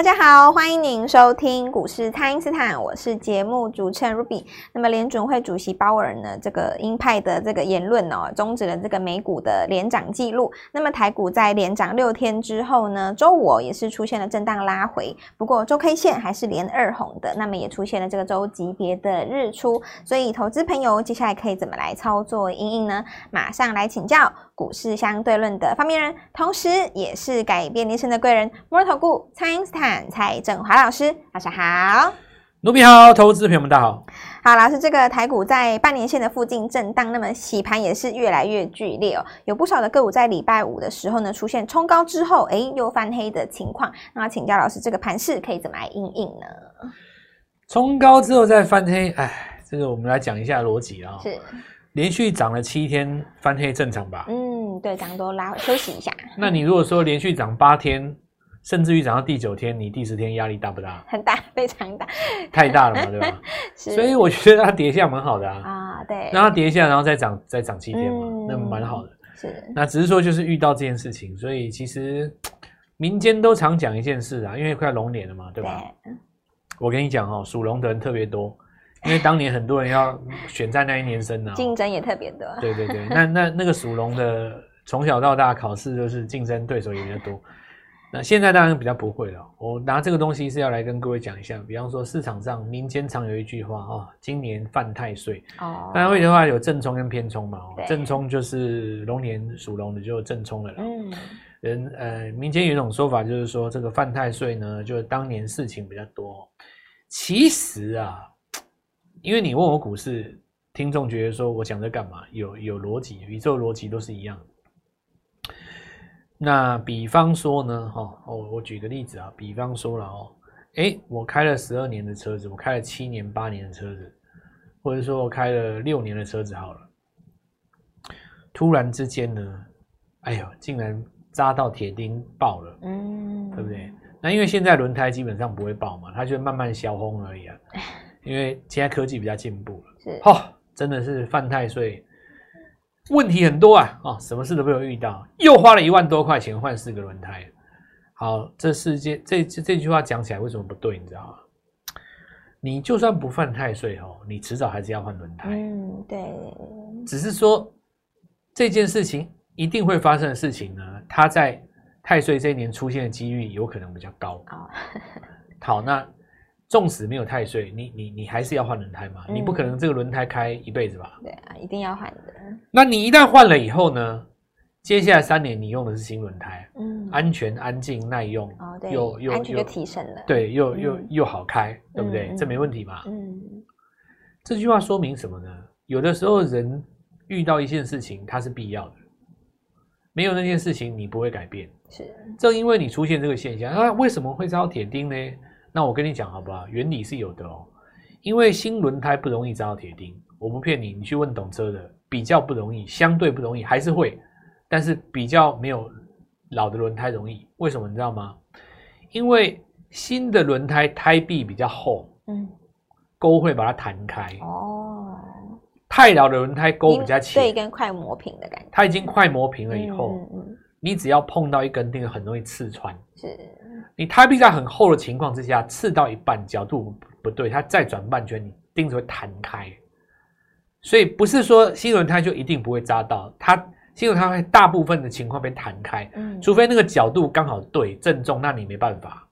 大家好，欢迎您收听股市蔡因斯坦，我是节目主持人 Ruby。那么联准会主席鲍尔呢，这个鹰派的这个言论哦，终止了这个美股的连涨记录。那么台股在连涨六天之后呢，周五也是出现了震荡拉回，不过周 K 线还是连二红的。那么也出现了这个周级别的日出，所以投资朋友接下来可以怎么来操作因应呢？马上来请教股市相对论的发明人，同时也是改变人生的贵人——摩尔投顾蔡因斯坦。蔡振华老师，大家好，卢比好，投资朋友们大家好。好，老师，这个台股在半年线的附近震荡，那么洗盘也是越来越剧烈哦。有不少的个股在礼拜五的时候呢，出现冲高之后，哎，又翻黑的情况。那请教老师，这个盘势可以怎么来应应呢？冲高之后再翻黑，哎，这个我们来讲一下逻辑啊。是，连续涨了七天翻黑正常吧？嗯，对，涨多拉回休息一下。那你如果说连续涨八天？甚至于涨到第九天，你第十天压力大不大？很大，非常大，太大了嘛，对吧？所以我觉得它跌一下蛮好的啊。啊，对，让它跌一下，然后再涨，再涨七天嘛，嗯、那蛮好的。是，那只是说就是遇到这件事情，所以其实民间都常讲一件事啊，因为快龙年了嘛，对吧？对，我跟你讲哦，属龙的人特别多，因为当年很多人要选在那一年生啊，竞争也特别多。对对对，那那那个属龙的，从小到大考试就是竞争对手也比较多。那现在当然比较不会了。我拿这个东西是要来跟各位讲一下，比方说市场上民间常有一句话啊，今年犯太岁哦。当然会的话有正冲跟偏冲嘛。正冲就是龙年属龙的就正冲了啦。嗯。人呃，民间有一种说法就是说，这个犯太岁呢，就是当年事情比较多。其实啊，因为你问我股市，听众觉得说我讲这干嘛？有有逻辑，宇宙逻辑都是一样的。那比方说呢，哈哦，我举个例子啊，比方说了哦，诶，我开了十二年的车子，我开了七年八年的车子，或者说我开了六年的车子好了，突然之间呢，哎呦，竟然扎到铁钉爆了，嗯，对不对？那因为现在轮胎基本上不会爆嘛，它就慢慢消风而已啊，因为现在科技比较进步了，是，哦，真的是犯太岁。问题很多啊，哦，什么事都没有遇到，又花了一万多块钱换四个轮胎。好，这世界这这这句话讲起来为什么不对？你知道吗？你就算不犯太岁哦，你迟早还是要换轮胎。嗯，对。只是说这件事情一定会发生的事情呢，它在太岁这一年出现的几率有可能比较高。哦、好，那。纵使没有太岁，你你你还是要换轮胎嘛？嗯、你不可能这个轮胎开一辈子吧？对啊，一定要换的。那你一旦换了以后呢？接下来三年你用的是新轮胎，嗯，安全、安静、耐用，哦，对，又又安全就提升了，对，又又又好开，嗯、对不对？嗯、这没问题嘛？嗯，这句话说明什么呢？有的时候人遇到一件事情，它是必要的，没有那件事情你不会改变。是，正因为你出现这个现象，那为什么会遭铁钉呢？那我跟你讲好不好？原理是有的哦，因为新轮胎不容易扎到铁钉，我不骗你，你去问懂车的，比较不容易，相对不容易，还是会，但是比较没有老的轮胎容易。为什么你知道吗？因为新的轮胎胎壁比较厚，嗯，沟会把它弹开。哦，太老的轮胎沟比较浅，这一根快磨平的感觉。它已经快磨平了以后，嗯嗯嗯，你只要碰到一根钉，很容易刺穿。是。你胎壁在很厚的情况之下，刺到一半角度不对，它再转半圈，你钉子会弹开。所以不是说新轮胎就一定不会扎到，它新轮胎会大部分的情况被弹开，嗯，除非那个角度刚好对正中，那你没办法。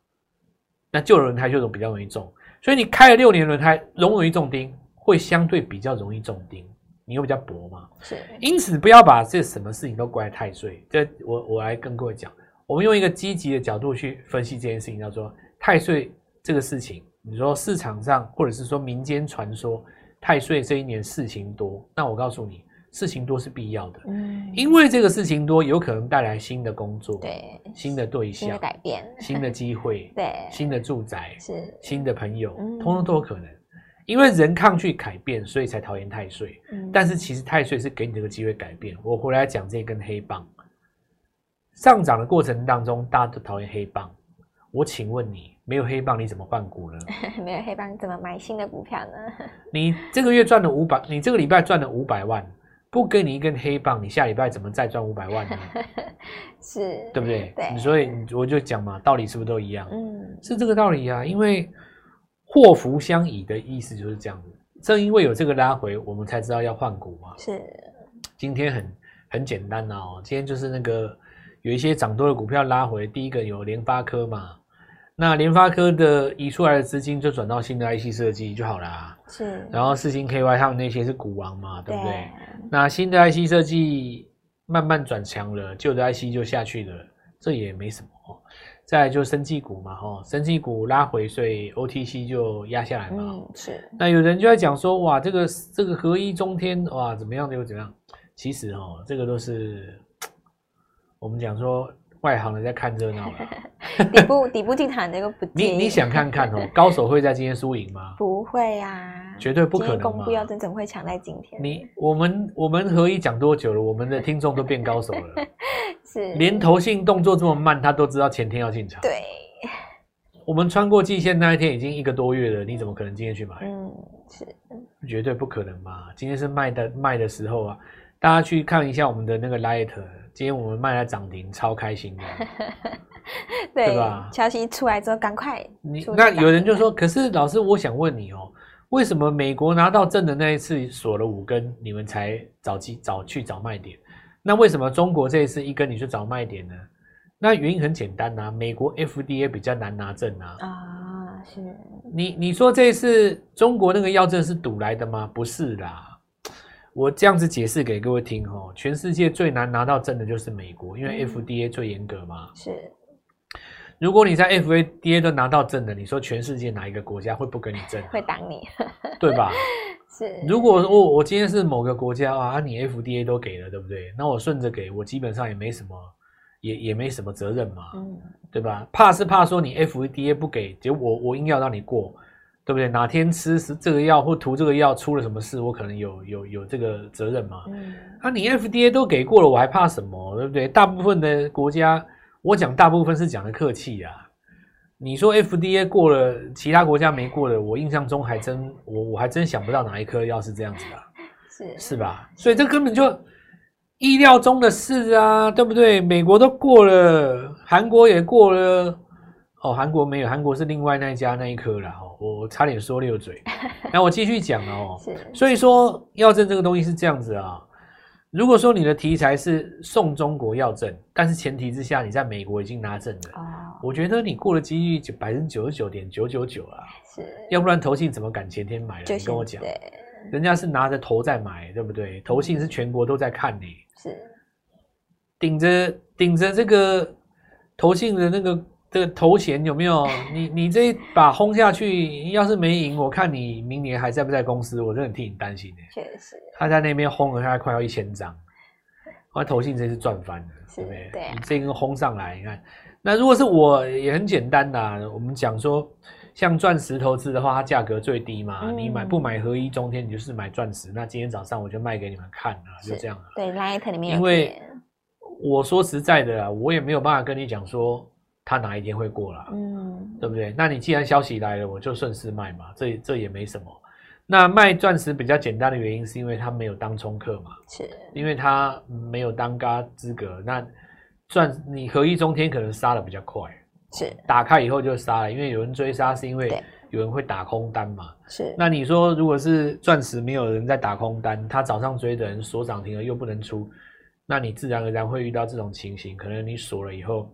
那旧轮胎就比较容易中，所以你开了六年轮胎，容不容易中钉？会相对比较容易中钉，你又比较薄嘛，是。因此不要把这什么事情都怪太岁。这我我来跟各位讲。我们用一个积极的角度去分析这件事情，叫做太岁这个事情。你说市场上或者是说民间传说太岁这一年事情多，那我告诉你，事情多是必要的。嗯，因为这个事情多，有可能带来新的工作，对，新的对象，新的改变，新的机会，对，新的住宅是新的朋友，通通都有可能。因为人抗拒改变，所以才讨厌太岁。嗯，但是其实太岁是给你这个机会改变。我回来讲这根黑棒。上涨的过程当中，大家都讨厌黑棒。我请问你，没有黑棒你怎么换股呢？没有黑棒怎么买新的股票呢？你这个月赚了五百，你这个礼拜赚了五百万，不给你一根黑棒，你下礼拜怎么再赚五百万呢？是，对不对？对，所以我就讲嘛，道理是不是都一样？嗯，是这个道理啊。因为祸福相倚的意思就是这样子。正因为有这个拉回，我们才知道要换股嘛。是，今天很很简单哦。今天就是那个有一些涨多的股票拉回，第一个有联发科嘛。那联发科的移出来的资金就转到新的 IC 设计就好了啊。是。然后四星 KY 他们那些是股王嘛，对不对？对。那新的 IC 设计慢慢转强了，旧的 IC 就下去了，这也没什么。再来就生技股嘛，吼，生技股拉回，所以 OTC 就压下来嘛。嗯，是。那有人就在讲说，哇，这个这个合一中天，哇，怎么样的又怎么样？其实哦，这个都是我们讲说。外行人在看热闹了，底部底部进场这个不。你你想看看哦，高手会在今天输赢吗？不会呀，绝对不可能。公布要真怎么会抢在今天？你我们我们合一讲多久了？我们的听众都变高手了，是连投信动作这么慢，他都知道前天要进场。对，我们穿过季线那一天已经一个多月了，你怎么可能今天去买？嗯，是绝对不可能嘛！今天是卖的卖的时候啊，大家去看一下我们的那个 Light。今天我们卖了涨停，超开心的，对，对吧？消息出来之后，赶快你那有人就说，可是老师，我想问你哦，为什么美国拿到证的那一次锁了五根，你们才找机找去找卖点？那为什么中国这一次一根你就找卖点呢？那原因很简单呐、啊，美国 FDA 比较难拿证啊。啊，是。你你说这一次中国那个药证是赌来的吗？不是啦。我这样子解释给各位听哦，全世界最难拿到证的就是美国，因为 FDA 最严格嘛。是，如果你在 FDA 都拿到证的，你说全世界哪一个国家会不给你证？会挡你，对吧？是。如果我我今天是某个国家啊，你 FDA 都给了，对不对？那我顺着给我基本上也没什么，也也没什么责任嘛，嗯，对吧？怕是怕说你 FDA 不给，结果我我硬要让你过。对不对？哪天吃这个药或涂这个药出了什么事，我可能有有有这个责任嘛？嗯，啊，你 FDA 都给过了，我还怕什么？对不对？大部分的国家，我讲大部分是讲的客气啊。你说 FDA 过了，其他国家没过的，我印象中还真我我还真想不到哪一颗药是这样子的，是是吧？所以这根本就意料中的事啊，对不对？美国都过了，韩国也过了。哦，韩国没有，韩国是另外那一家那一颗了哦，我差点说溜嘴。那我继续讲哦，是，所以说药证这个东西是这样子啊。如果说你的题材是送中国药证，但是前提之下你在美国已经拿证了，哦，我觉得你过的几率就百分之九十九点九九九啊。是，要不然投信怎么敢前天买了？你跟我讲，人家是拿着头在买，对不对？投信是全国都在看你，是，顶着顶着这个投信的那个。这个头衔有没有？你你这一把轰下去，要是没赢，我看你明年还在不在公司？我真的很替你担心的。确实，他在那边轰了，他快要一千张，我投信这是赚翻了，对不对？对啊。你这根轰上来，你看，那如果是我，也很简单的。我们讲说，像钻石投资的话，它价格最低嘛。嗯、你买不买合一中天，你就是买钻石。那今天早上我就卖给你们看了，就这样。对，Light 里面。因为我说实在的啦，我也没有办法跟你讲说。他哪一天会过了？嗯，对不对？那你既然消息来了，我就顺势卖嘛，这这也没什么。那卖钻石比较简单的原因，是因为他没有当冲客嘛，是，因为他没有当嘎资格。那钻你合一中天可能杀的比较快，是，打开以后就杀了，因为有人追杀，是因为有人会打空单嘛，是。那你说如果是钻石没有人在打空单，他早上追的人锁涨停了又不能出，那你自然而然会遇到这种情形，可能你锁了以后。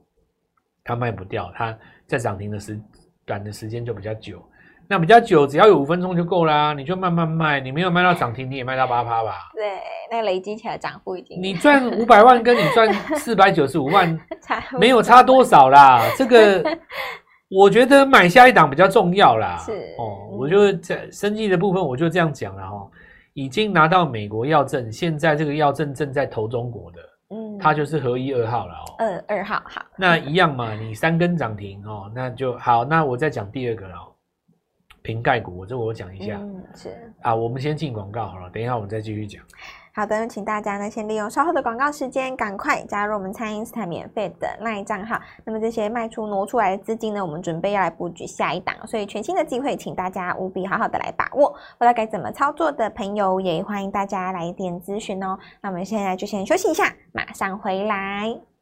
它卖不掉，它在涨停的时短的时间就比较久，那比较久，只要有五分钟就够啦，你就慢慢卖，你没有卖到涨停，你也卖到八趴吧？对，那累积起来涨幅已经，你赚五百万跟你赚四百九十五万，没有差多少啦。这个 我觉得买下一档比较重要啦。是哦，我就在生计的部分，我就这样讲了哈，已经拿到美国药证，现在这个药证正在投中国的。嗯，它就是合一二号了哦。二二号好，那一样嘛，你三根涨停哦，那就好。那我再讲第二个了。瓶盖股，这我讲一下。嗯，是啊，我们先进广告好了，等一下我们再继续讲。好的，请大家呢先利用稍后的广告时间，赶快加入我们蔡因斯坦免费的 LINE 账号。那么这些卖出挪出来的资金呢，我们准备要来布局下一档，所以全新的机会，请大家务必好好的来把握。不知道该怎么操作的朋友，也欢迎大家来电咨询哦。那我们现在就先休息一下，马上回来。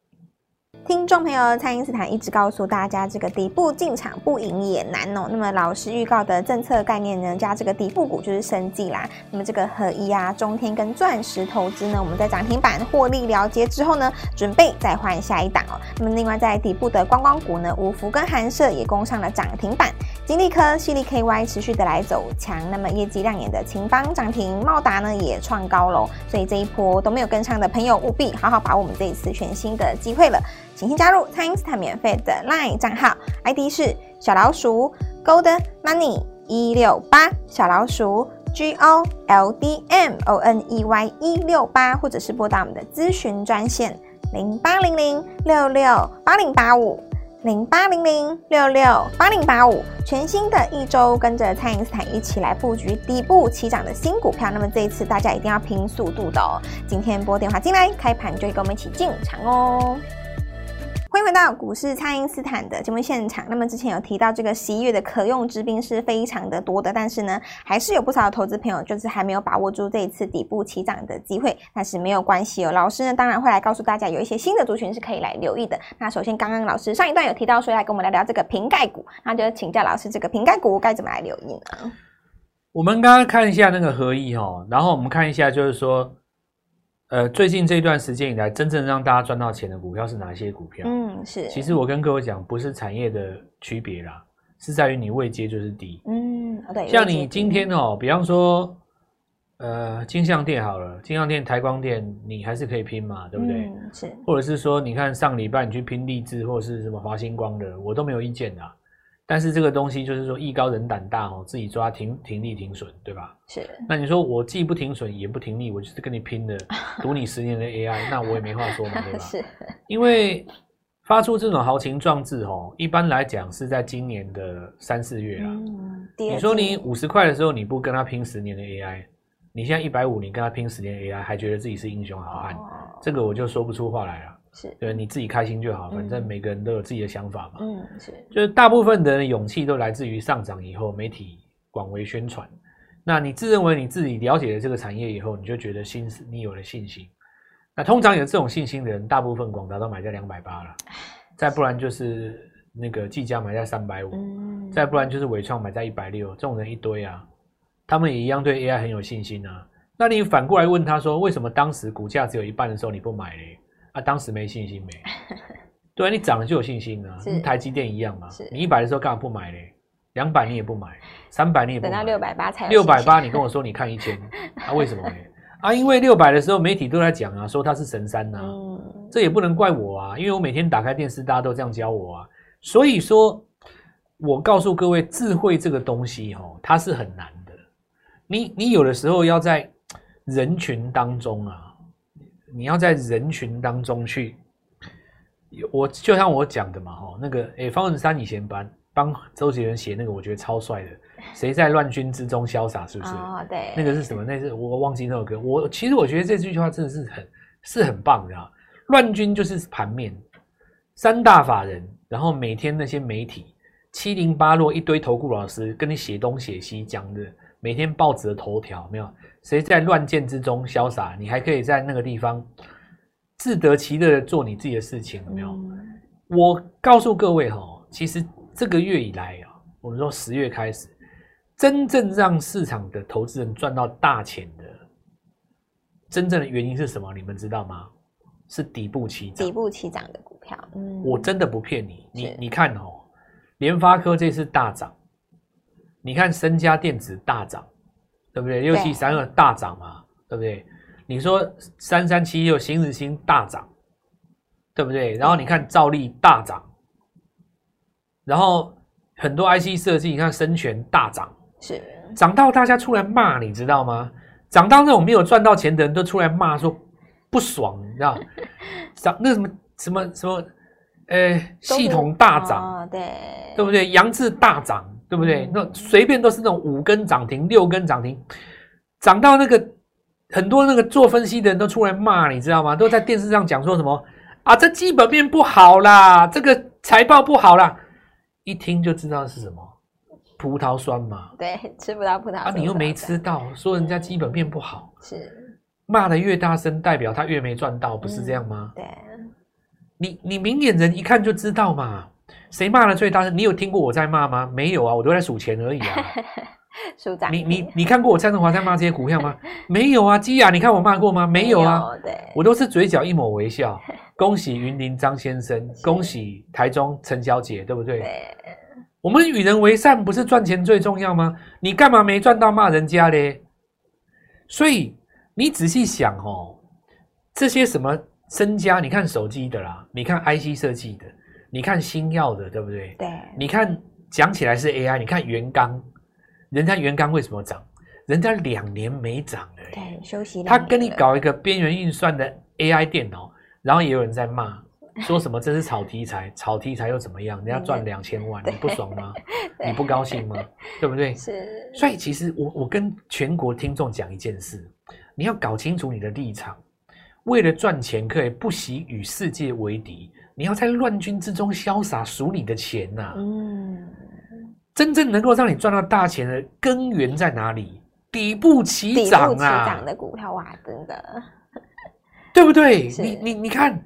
听众朋友，蔡因斯坦一直告诉大家，这个底部进场不赢也难哦。那么老师预告的政策概念呢，加这个底部股就是生计啦。那么这个合一啊、中天跟钻石投资呢，我们在涨停板获利了结之后呢，准备再换下一档哦。那么另外在底部的观光股呢，五福跟寒舍也攻上了涨停板。金利科、矽力 KY 持续的来走强，那么业绩亮眼的秦邦涨停，茂达呢也创高喽。所以这一波都没有跟上的朋友，务必好好把握我们这一次全新的机会了。请先加入蔡因斯坦免费的 LINE 账号，ID 是小老鼠 Gold Money 一六八，小老鼠 G O L D M O N E Y 一六八，或者是拨打我们的咨询专线零八零零六六八零八五零八零零六六八零八五。全新的一周，跟着蔡因斯坦一起来布局底部起涨的新股票。那么这一次大家一定要拼速度的哦！今天拨电话进来，开盘就会跟我们一起进场哦。回到股市，蔡因斯坦的节目现场。那么之前有提到，这个十一月的可用之兵是非常的多的，但是呢，还是有不少的投资朋友就是还没有把握住这一次底部起涨的机会。但是没有关系哦，老师呢当然会来告诉大家有一些新的族群是可以来留意的。那首先，刚刚老师上一段有提到说来跟我们聊聊这个瓶盖股，那就请教老师，这个瓶盖股该怎么来留意呢？我们刚刚看一下那个合一哈，然后我们看一下就是说。呃，最近这一段时间以来，真正让大家赚到钱的股票是哪些股票？嗯，是。其实我跟各位讲，不是产业的区别啦，是在于你未接就是低。嗯，对。像你今天哦，比方说，呃，金像电好了，金像电、台光电，你还是可以拼嘛，对不对？嗯，是。或者是说，你看上礼拜你去拼力智或者是什么华星光的，我都没有意见的。但是这个东西就是说艺高人胆大哦，自己抓停停利停损，对吧？是。那你说我既不停损也不停利，我就是跟你拼的，赌你十年的 AI，那我也没话说嘛，对吧？是。因为发出这种豪情壮志哦，一般来讲是在今年的三四月啦。嗯。你说你五十块的时候你不跟他拼十年的 AI，你现在一百五，你跟他拼十年 AI，还觉得自己是英雄好汉，哦，这个我就说不出话来了。是，对，你自己开心就好，反正每个人都有自己的想法嘛。嗯，是，就是大部分的人勇气都来自于上涨以后媒体广为宣传。那你自认为你自己了解了这个产业以后，你就觉得心你有了信心。那通常有这种信心的人，大部分广达都买在两百八了，再不然就是那个技嘉买在三百五，再不然就是伟创买在一百六，这种人一堆啊，他们也一样对 AI 很有信心啊。那你反过来问他说，为什么当时股价只有一半的时候你不买嘞？啊，当时没信心没？对啊，你涨了就有信心啊，跟台积电一样嘛。你一百的时候干嘛不买嘞？两百你也不买，三百你也不买，等到六百八才六百八，你跟我说你看一千，啊，为什么呢？啊，因为六百的时候媒体都在讲啊，说它是神山呐、啊嗯，这也不能怪我啊，因为我每天打开电视，大家都这样教我啊。所以说，我告诉各位，智慧这个东西哦，它是很难的。你你有的时候要在人群当中啊。你要在人群当中去，我就像我讲的嘛，哈，那个，诶，方文山以前帮帮周杰伦写那个，我觉得超帅的，谁在乱军之中潇洒，是不是？哦，对，那个是什么？那是我忘记那首歌。我其实我觉得这句话真的是很是很棒的啊。乱军就是盘面三大法人，然后每天那些媒体七零八落一堆投顾老师跟你写东写西讲的，每天报纸的头条没有？谁在乱箭之中潇洒？你还可以在那个地方自得其乐的做你自己的事情，有没有？嗯、我告诉各位哈，其实这个月以来啊，我们说十月开始，真正让市场的投资人赚到大钱的，真正的原因是什么？你们知道吗？是底部起涨，底部起涨的股票。嗯，我真的不骗你，你你看哦，联发科这次大涨，你看身家电子大涨。对不对？六七三二大涨嘛，对不对？你说三三七六新日新大涨，对不对？然后你看兆利大涨，然后很多 IC 设计，你看生全大涨，是涨到大家出来骂，你知道吗？涨到那种没有赚到钱的人都出来骂说不爽，你知道？涨那什么什么什么，呃，系统大涨，哦，对，对不对？扬智大涨。对不对？那随便都是那种五根涨停、六根涨停，涨到那个很多那个做分析的人都出来骂，你知道吗？都在电视上讲说什么啊，这基本面不好啦，这个财报不好啦，一听就知道是什么葡萄酸嘛。对，吃不到葡萄酸。啊，你又没吃到，说人家基本面不好，是骂的越大声，代表他越没赚到，不是这样吗？对。你你明眼人一看就知道嘛，谁骂的最大声？你有听过我在骂吗？没有啊，我都在数钱而已啊。你你你看过我蔡振华在骂这些股票吗？没有啊，基亚，你看我骂过吗？没有啊。有对，我都是嘴角一抹微笑。恭喜云林张先生，恭喜台中陈小姐，对不对？对。我们与人为善，不是赚钱最重要吗？你干嘛没赚到骂人家嘞？所以你仔细想哦，这些什么？身家，你看手机的啦，你看 IC 设计的，你看新药的，对不对？对。你看讲起来是 AI，你看元刚，人家元刚为什么涨？人家两年没涨了。对，休息。他跟你搞一个边缘运算的 AI 电脑，然后也有人在骂，说什么这是炒题材，炒题材又怎么样？人家赚两千万，你不爽吗？你不高兴吗？对不对？是。所以其实我我跟全国听众讲一件事，你要搞清楚你的立场。为了赚钱，可以不惜与世界为敌。你要在乱军之中潇洒数你的钱呐、啊。嗯，真正能够让你赚到大钱的根源在哪里？底部起涨啊！底部起涨的股票哇，真的，对不对？你你你看，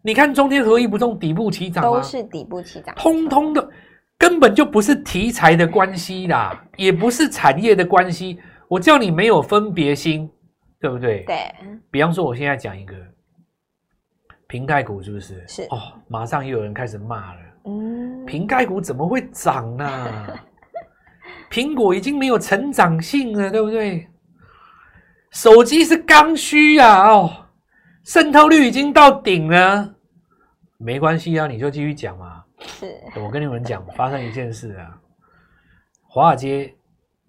你看中天合一不中底部起涨吗？都是底部起涨，通通的根本就不是题材的关系啦，也不是产业的关系。我叫你没有分别心。对不对？对，比方说，我现在讲一个瓶盖股，是不是？是哦，马上又有人开始骂了。嗯，瓶盖股怎么会涨呢？苹果已经没有成长性了，对不对？手机是刚需啊，哦，渗透率已经到顶了。没关系啊，你就继续讲嘛。是，我跟你们讲，发生一件事啊，华尔街。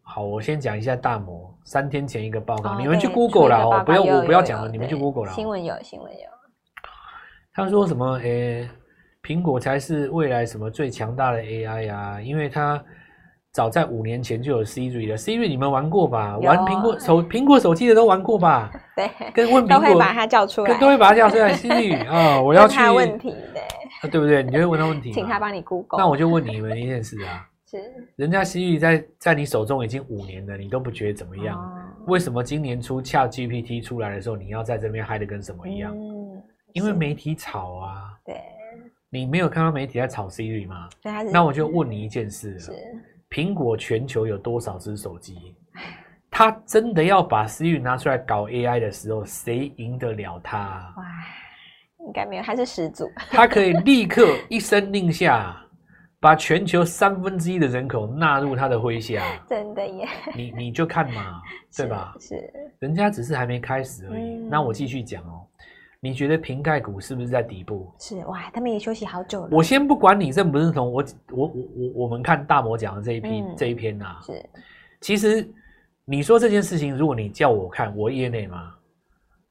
好，我先讲一下大摩三天前一个报告，哦、你们去 Google 了哦，不要我不要讲了，你们去 Google 了。新闻有，新闻有。他说什么？诶、欸，苹果才是未来什么最强大的 AI 啊？因为它早在五年前就有 Siri 了，Siri 你们玩过吧？玩苹果手苹果手机的都玩过吧？对，跟问苹果都会把它叫出来，都会把它叫出来，Siri 啊，我要去。问题的，啊，对不对？你就会问他问题，请他帮你 Google。那我就问你们一件事啊。是，人家 Siri 在在你手中已经五年了，你都不觉得怎么样？哦、为什么今年初 ChatGPT 出来的时候，你要在这边嗨的跟什么一样？嗯、因为媒体炒啊。对。你没有看到媒体在炒 Siri 吗？那我就问你一件事苹果全球有多少只手机？他真的要把 Siri 拿出来搞 AI 的时候，谁赢得了他？哇，应该没有，他是始祖。他可以立刻一声令下。把全球三分之一的人口纳入他的麾下，真的耶！你你就看嘛，对吧？是，人家只是还没开始而已。嗯、那我继续讲哦，你觉得瓶盖股是不是在底部？是哇，他们也休息好久了。我先不管你认不认同，我我我我我们看大魔讲的这一批、嗯、这一篇呐、啊，是。其实你说这件事情，如果你叫我看，我业内嘛。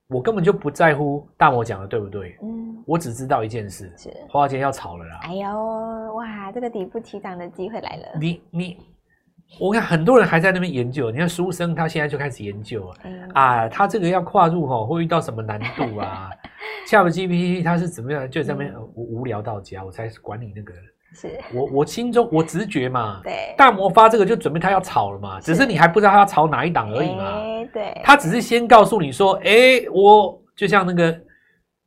我根本就不在乎大魔讲的对不对？嗯，我只知道一件事，是华尔街要炒了啦。哎呦，哇，这个底部起涨的机会来了。你你，我看很多人还在那边研究。你看书生他现在就开始研究啊、嗯、啊，他这个要跨入哈，会遇到什么难度啊？ChatGPT 他是怎么样？就在那边无无聊到家，我才管你那个。是我我心中我直觉嘛，对，大魔发这个就准备他要炒了嘛，只是你还不知道他要炒哪一档而已嘛，欸、对，他只是先告诉你说，哎、欸，我就像那个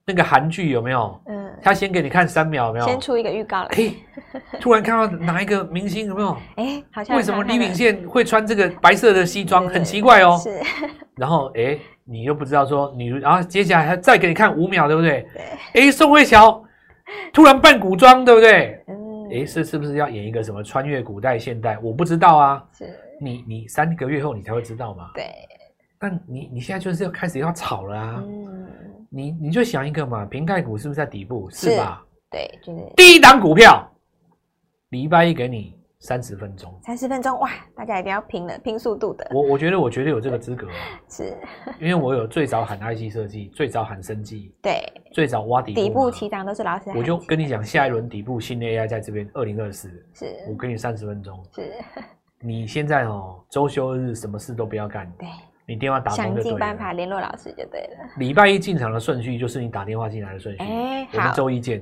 那个韩剧有没有？嗯，他先给你看三秒有没有？先出一个预告了，哎，突然看到哪一个明星有没有？哎、欸，好像为什么李秉宪会穿这个白色的西装，很奇怪哦。是，然后哎、欸，你又不知道说你，然后接下来他再给你看五秒，对不对？对，哎、欸，宋慧乔突然扮古装，对不对？嗯。哎，是是不是要演一个什么穿越古代现代？我不知道啊。是，你你三个月后你才会知道嘛。对。但你你现在就是要开始要吵了啊。嗯。你你就想一个嘛，瓶盖股是不是在底部？是吧？对，就是。第一档股票，礼拜一给你三十分钟，三十分钟哇！大家一定要拼了，拼速度的。我我觉得我绝对有这个资格啊，是，因为我有最早喊 IC 设计，最早喊生技，对，最早挖底部，底部起涨都是老师。我就跟你讲，下一轮底部新 AI 在这边，二零二四，是我给你三十分钟，是。你现在哦，周休日什么事都不要干，对。你电话打通想尽办法联络老师就对了。礼拜一进场的顺序就是你打电话进来的顺序。哎，好，我们周一见。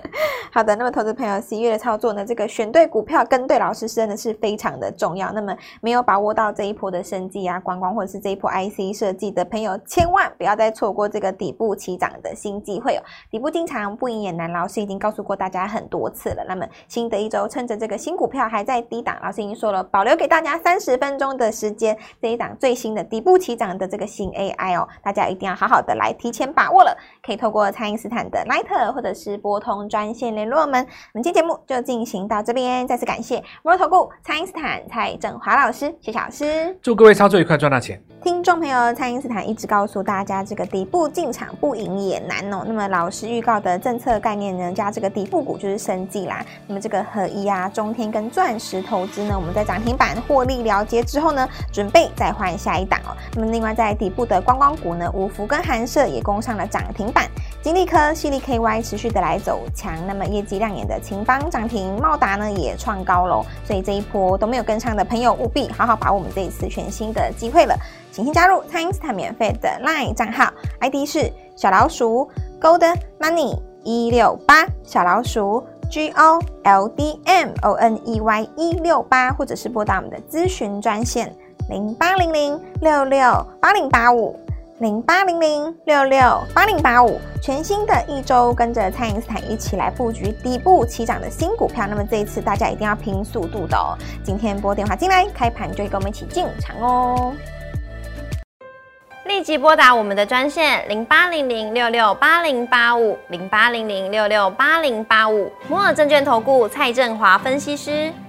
好的，那么投资朋友十一月的操作呢，这个选对股票跟对老师真的是非常的重要。那么没有把握到这一波的生技啊、观光或者是这一波 IC 设计的朋友，千万不要再错过这个底部起涨的新机会哦。底部进场不赢也难，老师已经告诉过大家很多次了。那么新的一周，趁着这个新股票还在低档，老师已经说了，保留给大家三十分钟的时间，这一档最新的底部起涨的这个新 AI 哦，大家一定要好好的来提前把握了。可以透过蔡因斯坦的 Line 或者是拨通专线联络我们。本期节目就进行到这边，再次感谢摩尔投顾蔡因斯坦蔡振华老师，谢谢老师，祝各位操作愉快，赚大钱。听众朋友，蔡因斯坦一直告诉大家，这个底部进场不赢也难哦。那么老师预告的政策概念呢，加这个底部股就是生计啦。那么这个合一啊、中天跟钻石投资呢，我们在涨停板获利了结之后呢，准备再换下一档哦。那么另外在底部的观光股呢，五福跟寒舍也攻上了涨停板，金利科、矽力 KY 持续的来走强。那么业绩亮眼的秦邦涨停，茂达呢也创高喽。所以这一波都没有跟上的朋友，务必好好把握我们这一次全新的机会了。请先加入蔡因斯坦免费的 LINE 账号，ID 是小老鼠 Gold Money 一六八，小老鼠 G O L D M O N E Y 一六八，或者是拨打我们的咨询专线零八零零六六八零八五零八零零六六八零八五。全新的一周，跟着蔡英斯坦一起来布局底部起涨的新股票。那么这一次大家一定要拼速度的哦！今天拨电话进来，开盘就会跟我们一起进场哦。立即拨打我们的专线零八零零六六八零八五零八零零六六八零八五摩尔证券投顾蔡振华分析师。